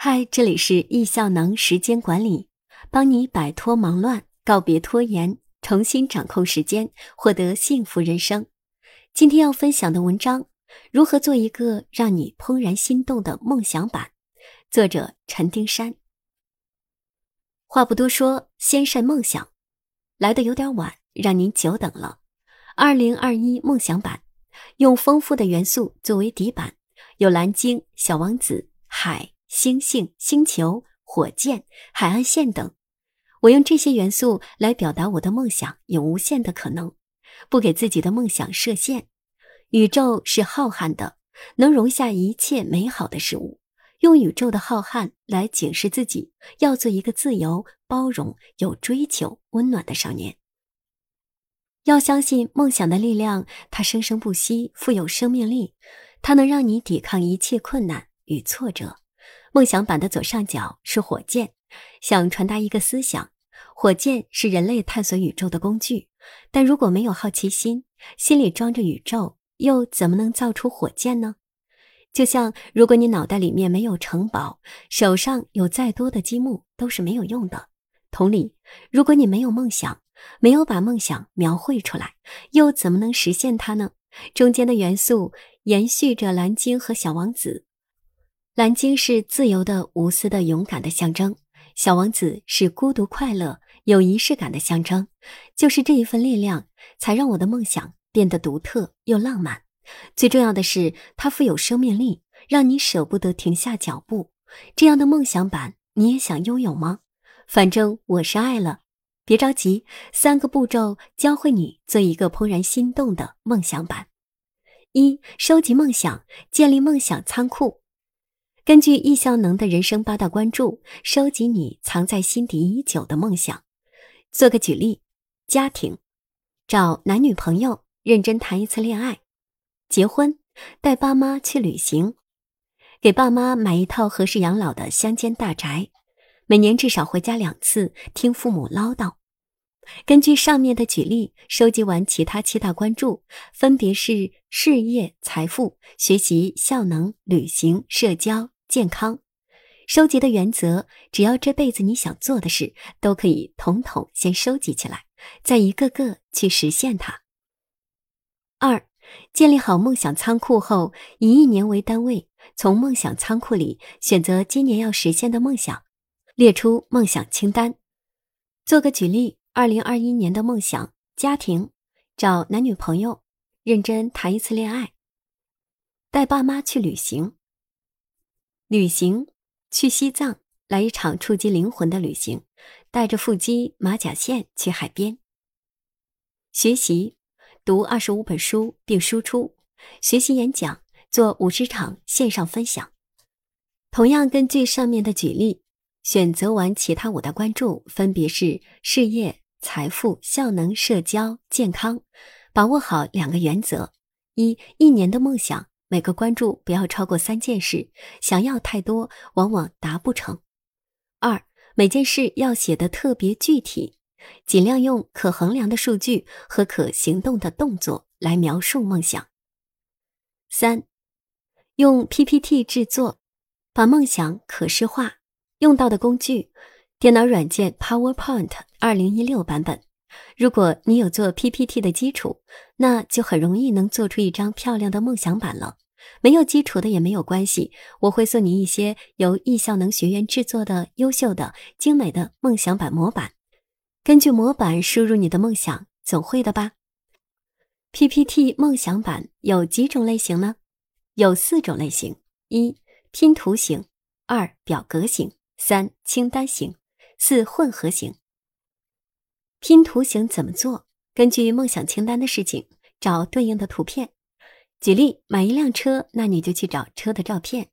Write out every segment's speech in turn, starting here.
嗨，这里是易效能时间管理，帮你摆脱忙乱，告别拖延，重新掌控时间，获得幸福人生。今天要分享的文章：如何做一个让你怦然心动的梦想版？作者陈丁山。话不多说，先晒梦想，来的有点晚，让您久等了。二零二一梦想版，用丰富的元素作为底板，有蓝鲸、小王子、海。星星、星球、火箭、海岸线等，我用这些元素来表达我的梦想有无限的可能，不给自己的梦想设限。宇宙是浩瀚的，能容下一切美好的事物。用宇宙的浩瀚来警示自己，要做一个自由、包容、有追求、温暖的少年。要相信梦想的力量，它生生不息，富有生命力，它能让你抵抗一切困难与挫折。梦想版的左上角是火箭，想传达一个思想：火箭是人类探索宇宙的工具。但如果没有好奇心，心里装着宇宙，又怎么能造出火箭呢？就像如果你脑袋里面没有城堡，手上有再多的积木都是没有用的。同理，如果你没有梦想，没有把梦想描绘出来，又怎么能实现它呢？中间的元素延续着蓝鲸和小王子。蓝鲸是自由的、无私的、勇敢的象征，小王子是孤独、快乐、有仪式感的象征。就是这一份力量，才让我的梦想变得独特又浪漫。最重要的是，它富有生命力，让你舍不得停下脚步。这样的梦想版，你也想拥有吗？反正我是爱了。别着急，三个步骤教会你做一个怦然心动的梦想版：一、收集梦想，建立梦想仓库。根据易效能的人生八大关注，收集你藏在心底已久的梦想。做个举例：家庭，找男女朋友，认真谈一次恋爱；结婚，带爸妈去旅行；给爸妈买一套合适养老的乡间大宅；每年至少回家两次，听父母唠叨。根据上面的举例，收集完其他七大关注，分别是事业、财富、学习、效能、旅行、社交。健康，收集的原则，只要这辈子你想做的事，都可以统统先收集起来，再一个个去实现它。二，建立好梦想仓库后，以一年为单位，从梦想仓库里选择今年要实现的梦想，列出梦想清单。做个举例：二零二一年的梦想，家庭，找男女朋友，认真谈一次恋爱，带爸妈去旅行。旅行，去西藏来一场触及灵魂的旅行，带着腹肌、马甲线去海边。学习，读二十五本书并输出，学习演讲，做五十场线上分享。同样根据上面的举例，选择完其他五大关注，分别是事业、财富、效能、社交、健康。把握好两个原则：一，一年的梦想。每个关注不要超过三件事，想要太多，往往达不成。二，每件事要写的特别具体，尽量用可衡量的数据和可行动的动作来描述梦想。三，用 PPT 制作，把梦想可视化，用到的工具，电脑软件 PowerPoint 二零一六版本。如果你有做 PPT 的基础，那就很容易能做出一张漂亮的梦想版了。没有基础的也没有关系，我会送你一些由易效能学院制作的优秀的、精美的梦想版模板。根据模板输入你的梦想，总会的吧？PPT 梦想版有几种类型呢？有四种类型：一、拼图型；二、表格型；三、清单型；四、混合型。拼图形怎么做？根据梦想清单的事情，找对应的图片。举例，买一辆车，那你就去找车的照片；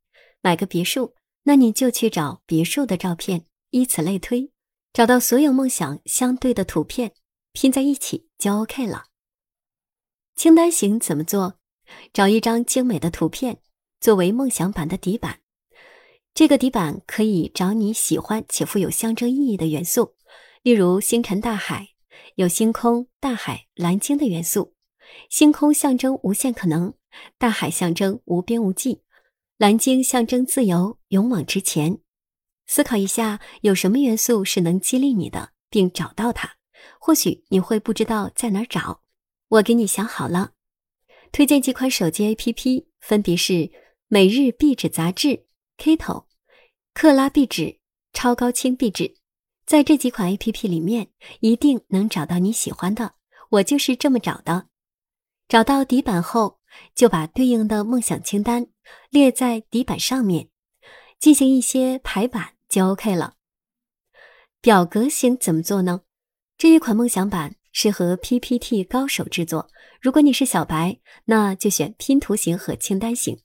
买个别墅，那你就去找别墅的照片。以此类推，找到所有梦想相对的图片，拼在一起就 OK 了。清单型怎么做？找一张精美的图片作为梦想版的底板。这个底板可以找你喜欢且富有象征意义的元素。例如星辰大海，有星空、大海、蓝鲸的元素。星空象征无限可能，大海象征无边无际，蓝鲸象征自由、勇往直前。思考一下有什么元素是能激励你的，并找到它。或许你会不知道在哪儿找。我给你想好了，推荐几款手机 APP，分别是《每日壁纸杂志》、Kito、克拉壁纸、超高清壁纸。在这几款 APP 里面，一定能找到你喜欢的。我就是这么找的。找到底板后，就把对应的梦想清单列在底板上面，进行一些排版就 OK 了。表格型怎么做呢？这一款梦想版适合 PPT 高手制作。如果你是小白，那就选拼图型和清单型。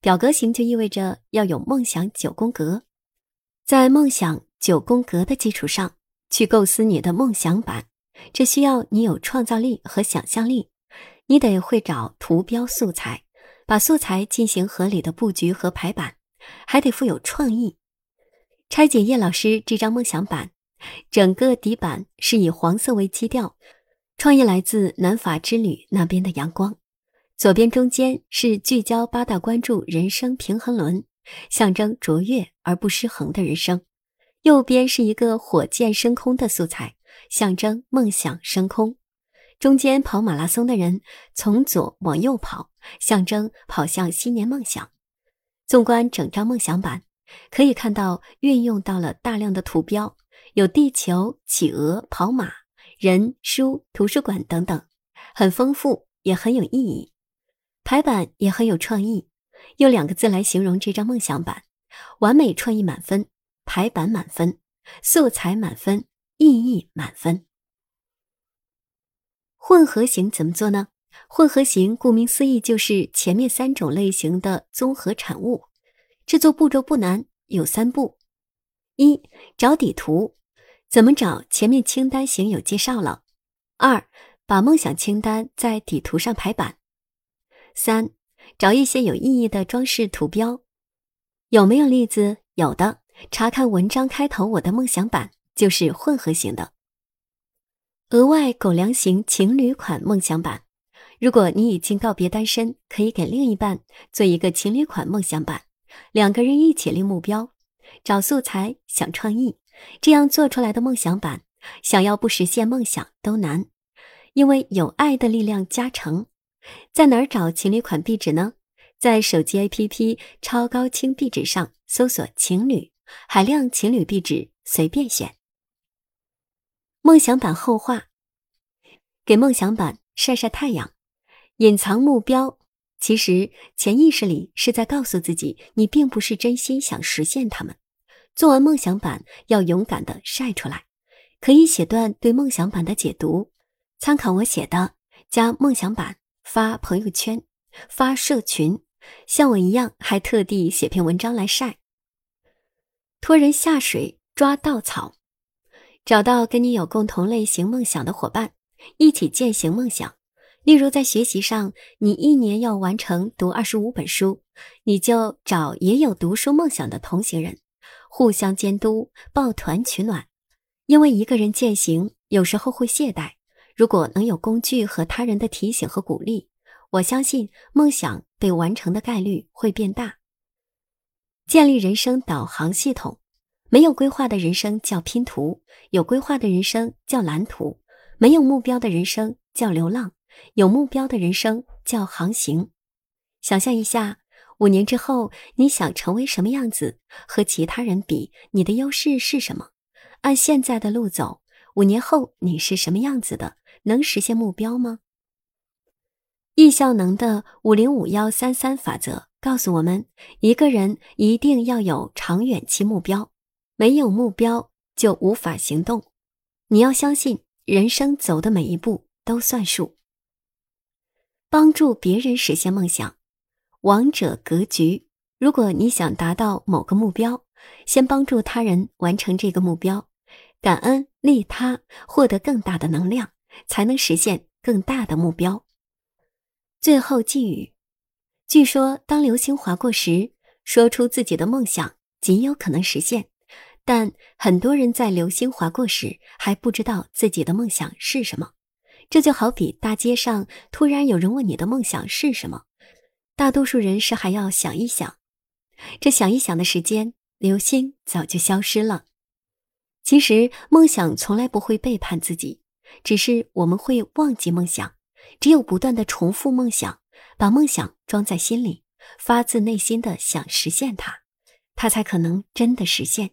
表格型就意味着要有梦想九宫格，在梦想九宫格的基础上去构思你的梦想版。这需要你有创造力和想象力，你得会找图标素材，把素材进行合理的布局和排版，还得富有创意。拆解叶老师这张梦想版，整个底板是以黄色为基调，创意来自南法之旅那边的阳光。左边中间是聚焦八大关注人生平衡轮，象征卓越而不失衡的人生。右边是一个火箭升空的素材。象征梦想升空，中间跑马拉松的人从左往右跑，象征跑向新年梦想。纵观整张梦想板，可以看到运用到了大量的图标，有地球、企鹅、跑马、人、书、图书馆等等，很丰富，也很有意义。排版也很有创意，用两个字来形容这张梦想板：完美创意满分，排版满分，素材满分。意义满分。混合型怎么做呢？混合型顾名思义就是前面三种类型的综合产物。制作步骤不难，有三步：一、找底图，怎么找？前面清单型有介绍了。二、把梦想清单在底图上排版。三、找一些有意义的装饰图标。有没有例子？有的，查看文章开头，我的梦想版。就是混合型的，额外狗粮型情侣款梦想版。如果你已经告别单身，可以给另一半做一个情侣款梦想版，两个人一起立目标，找素材，想创意，这样做出来的梦想版，想要不实现梦想都难，因为有爱的力量加成。在哪儿找情侣款壁纸呢？在手机 APP 超高清壁纸上搜索“情侣海量情侣壁纸”，随便选。梦想版后话，给梦想版晒晒太阳，隐藏目标。其实潜意识里是在告诉自己，你并不是真心想实现他们。做完梦想版，要勇敢的晒出来。可以写段对梦想版的解读，参考我写的，加梦想版发朋友圈，发社群。像我一样，还特地写篇文章来晒。拖人下水，抓稻草。找到跟你有共同类型梦想的伙伴，一起践行梦想。例如，在学习上，你一年要完成读二十五本书，你就找也有读书梦想的同行人，互相监督，抱团取暖。因为一个人践行，有时候会懈怠。如果能有工具和他人的提醒和鼓励，我相信梦想被完成的概率会变大。建立人生导航系统。没有规划的人生叫拼图，有规划的人生叫蓝图；没有目标的人生叫流浪，有目标的人生叫航行。想象一下，五年之后你想成为什么样子？和其他人比，你的优势是什么？按现在的路走，五年后你是什么样子的？能实现目标吗？易效能的五零五幺三三法则告诉我们，一个人一定要有长远期目标。没有目标就无法行动，你要相信人生走的每一步都算数。帮助别人实现梦想，王者格局。如果你想达到某个目标，先帮助他人完成这个目标，感恩利他，获得更大的能量，才能实现更大的目标。最后寄语：据说当流星划过时，说出自己的梦想极有可能实现。但很多人在流星划过时还不知道自己的梦想是什么，这就好比大街上突然有人问你的梦想是什么，大多数人是还要想一想，这想一想的时间流星早就消失了。其实，梦想从来不会背叛自己，只是我们会忘记梦想。只有不断的重复梦想，把梦想装在心里，发自内心的想实现它，它才可能真的实现。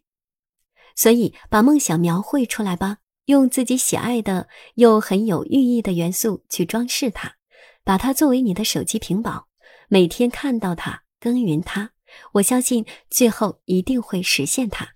所以，把梦想描绘出来吧，用自己喜爱的又很有寓意的元素去装饰它，把它作为你的手机屏保，每天看到它，耕耘它。我相信最后一定会实现它。